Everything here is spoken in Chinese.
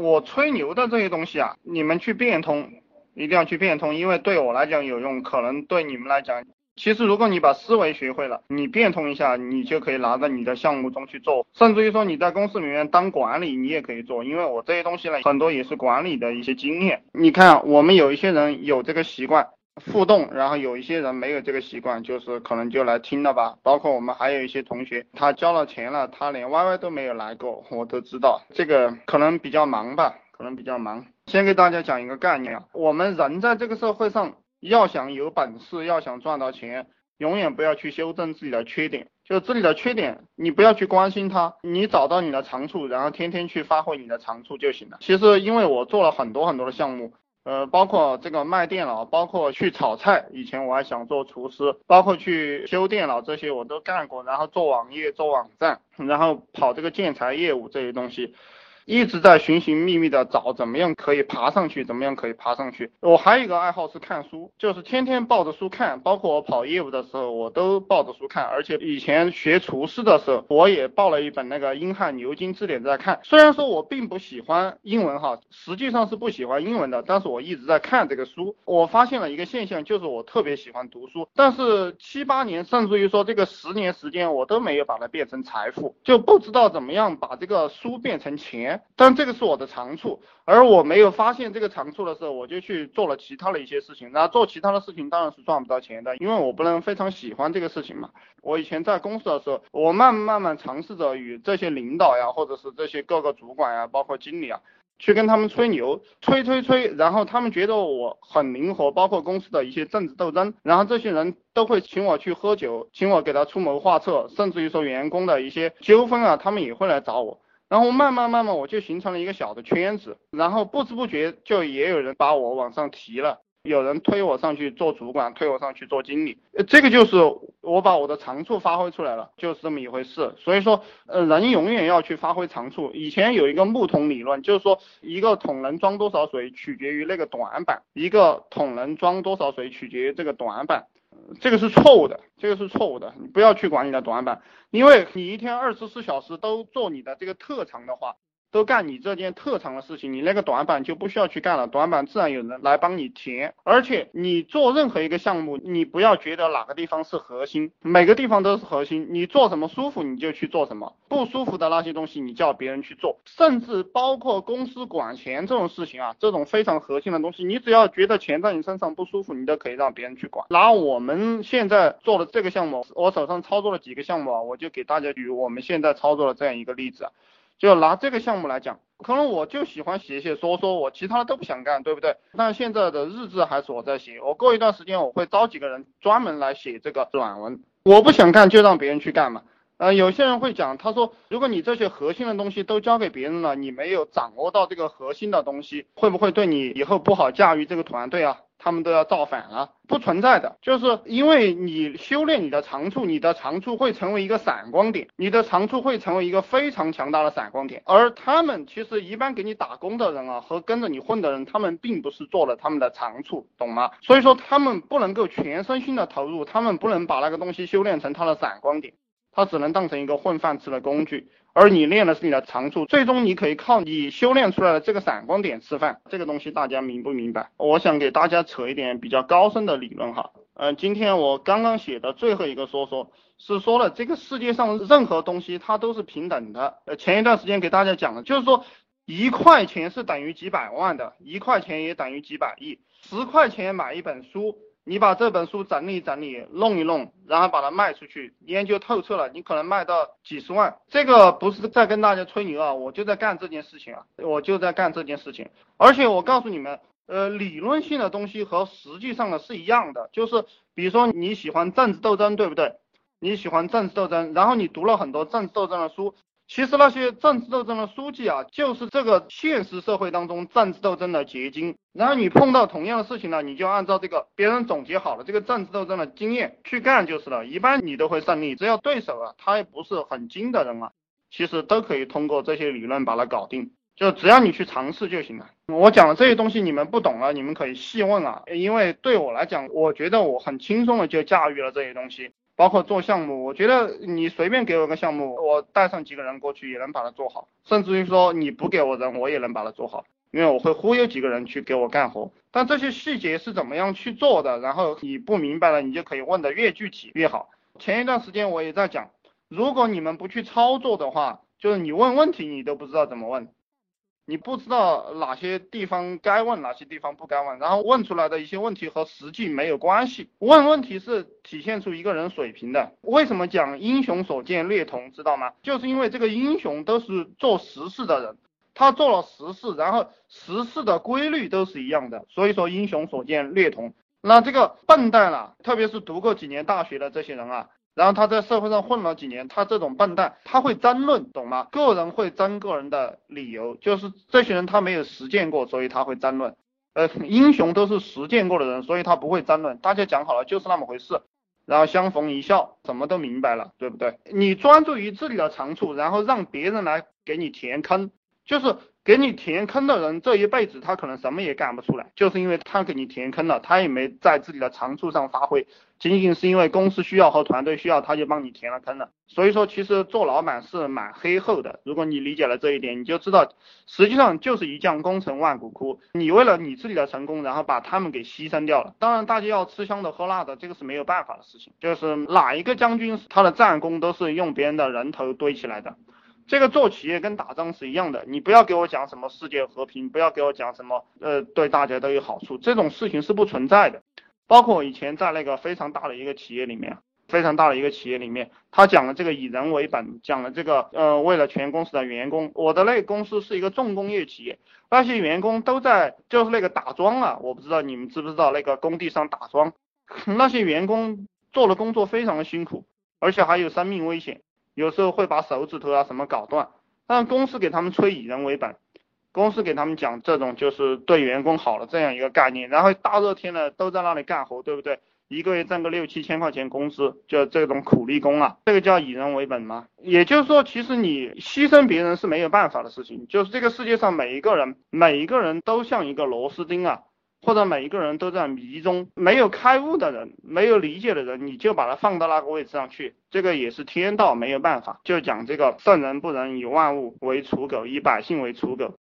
我吹牛的这些东西啊，你们去变通，一定要去变通，因为对我来讲有用，可能对你们来讲。其实，如果你把思维学会了，你变通一下，你就可以拿到你的项目中去做，甚至于说你在公司里面当管理，你也可以做。因为我这些东西呢，很多也是管理的一些经验。你看，我们有一些人有这个习惯互动，然后有一些人没有这个习惯，就是可能就来听了吧。包括我们还有一些同学，他交了钱了，他连 YY 都没有来过，我都知道。这个可能比较忙吧，可能比较忙。先给大家讲一个概念啊，我们人在这个社会上。要想有本事，要想赚到钱，永远不要去修正自己的缺点。就自己的缺点，你不要去关心它，你找到你的长处，然后天天去发挥你的长处就行了。其实，因为我做了很多很多的项目，呃，包括这个卖电脑，包括去炒菜，以前我还想做厨师，包括去修电脑这些我都干过，然后做网页、做网站，然后跑这个建材业务这些东西。一直在寻寻觅觅的找怎么样可以爬上去，怎么样可以爬上去。我还有一个爱好是看书，就是天天抱着书看，包括我跑业务的时候，我都抱着书看。而且以前学厨师的时候，我也抱了一本那个英汉牛津字典在看。虽然说我并不喜欢英文哈，实际上是不喜欢英文的，但是我一直在看这个书。我发现了一个现象，就是我特别喜欢读书，但是七八年，甚至于说这个十年时间，我都没有把它变成财富，就不知道怎么样把这个书变成钱。但这个是我的长处，而我没有发现这个长处的时候，我就去做了其他的一些事情。那做其他的事情当然是赚不到钱的，因为我不能非常喜欢这个事情嘛。我以前在公司的时候，我慢慢慢尝试着与这些领导呀，或者是这些各个主管呀，包括经理啊，去跟他们吹牛，吹吹吹，然后他们觉得我很灵活，包括公司的一些政治斗争，然后这些人都会请我去喝酒，请我给他出谋划策，甚至于说员工的一些纠纷啊，他们也会来找我。然后慢慢慢慢，我就形成了一个小的圈子，然后不知不觉就也有人把我往上提了，有人推我上去做主管，推我上去做经理，这个就是我把我的长处发挥出来了，就是这么一回事。所以说，呃，人永远要去发挥长处。以前有一个木桶理论，就是说一个桶能装多少水取决于那个短板，一个桶能装多少水取决于这个短板。这个是错误的，这个是错误的，你不要去管你的短板，因为你一天二十四小时都做你的这个特长的话。都干你这件特长的事情，你那个短板就不需要去干了，短板自然有人来帮你填。而且你做任何一个项目，你不要觉得哪个地方是核心，每个地方都是核心。你做什么舒服你就去做什么，不舒服的那些东西你叫别人去做。甚至包括公司管钱这种事情啊，这种非常核心的东西，你只要觉得钱在你身上不舒服，你都可以让别人去管。拿我们现在做的这个项目，我手上操作了几个项目啊，我就给大家举我们现在操作的这样一个例子。就拿这个项目来讲，可能我就喜欢写写说说，我其他的都不想干，对不对？但现在的日志还是我在写，我过一段时间我会招几个人专门来写这个软文。我不想干就让别人去干嘛。呃，有些人会讲，他说，如果你这些核心的东西都交给别人了，你没有掌握到这个核心的东西，会不会对你以后不好驾驭这个团队啊？他们都要造反了，不存在的，就是因为你修炼你的长处，你的长处会成为一个闪光点，你的长处会成为一个非常强大的闪光点。而他们其实一般给你打工的人啊，和跟着你混的人，他们并不是做了他们的长处，懂吗？所以说他们不能够全身心的投入，他们不能把那个东西修炼成他的闪光点，他只能当成一个混饭吃的工具。而你练的是你的长处，最终你可以靠你修炼出来的这个闪光点吃饭。这个东西大家明不明白？我想给大家扯一点比较高深的理论哈。嗯，今天我刚刚写的最后一个说说，是说了这个世界上任何东西它都是平等的。呃，前一段时间给大家讲了，就是说一块钱是等于几百万的，一块钱也等于几百亿。十块钱买一本书。你把这本书整理整理，弄一弄，然后把它卖出去，研究透彻了，你可能卖到几十万。这个不是在跟大家吹牛啊，我就在干这件事情啊，我就在干这件事情。而且我告诉你们，呃，理论性的东西和实际上的是一样的，就是比如说你喜欢政治斗争，对不对？你喜欢政治斗争，然后你读了很多政治斗争的书。其实那些政治斗争的书籍啊，就是这个现实社会当中政治斗争的结晶。然后你碰到同样的事情呢，你就按照这个别人总结好了这个政治斗争的经验去干就是了。一般你都会胜利。只要对手啊，他也不是很精的人啊，其实都可以通过这些理论把它搞定。就只要你去尝试就行了。我讲的这些东西你们不懂了，你们可以细问啊。因为对我来讲，我觉得我很轻松的就驾驭了这些东西。包括做项目，我觉得你随便给我个项目，我带上几个人过去也能把它做好，甚至于说你不给我人，我也能把它做好，因为我会忽悠几个人去给我干活。但这些细节是怎么样去做的，然后你不明白了，你就可以问的越具体越好。前一段时间我也在讲，如果你们不去操作的话，就是你问问题你都不知道怎么问。你不知道哪些地方该问，哪些地方不该问，然后问出来的一些问题和实际没有关系。问问题是体现出一个人水平的。为什么讲英雄所见略同，知道吗？就是因为这个英雄都是做实事的人，他做了实事，然后实事的规律都是一样的，所以说英雄所见略同。那这个笨蛋啊，特别是读过几年大学的这些人啊。然后他在社会上混了几年，他这种笨蛋，他会争论，懂吗？个人会争个人的理由，就是这些人他没有实践过，所以他会争论。呃，英雄都是实践过的人，所以他不会争论。大家讲好了就是那么回事，然后相逢一笑，什么都明白了，对不对？你专注于自己的长处，然后让别人来给你填坑，就是。给你填坑的人，这一辈子他可能什么也干不出来，就是因为他给你填坑了，他也没在自己的长处上发挥，仅仅是因为公司需要和团队需要，他就帮你填了坑了。所以说，其实做老板是蛮黑厚的。如果你理解了这一点，你就知道，实际上就是一将功成万骨枯。你为了你自己的成功，然后把他们给牺牲掉了。当然，大家要吃香的喝辣的，这个是没有办法的事情。就是哪一个将军，他的战功都是用别人的人头堆起来的。这个做企业跟打仗是一样的，你不要给我讲什么世界和平，不要给我讲什么呃对大家都有好处，这种事情是不存在的。包括我以前在那个非常大的一个企业里面，非常大的一个企业里面，他讲了这个以人为本，讲了这个呃为了全公司的员工，我的那个公司是一个重工业企业，那些员工都在就是那个打桩啊，我不知道你们知不知道那个工地上打桩，那些员工做的工作非常的辛苦，而且还有生命危险。有时候会把手指头啊什么搞断，但公司给他们吹以人为本，公司给他们讲这种就是对员工好的这样一个概念，然后大热天的都在那里干活，对不对？一个月挣个六七千块钱工资，就这种苦力工啊，这个叫以人为本吗？也就是说，其实你牺牲别人是没有办法的事情，就是这个世界上每一个人，每一个人都像一个螺丝钉啊。或者每一个人都在迷中，没有开悟的人，没有理解的人，你就把它放到那个位置上去，这个也是天道，没有办法。就讲这个圣人不仁，以万物为刍狗，以百姓为刍狗。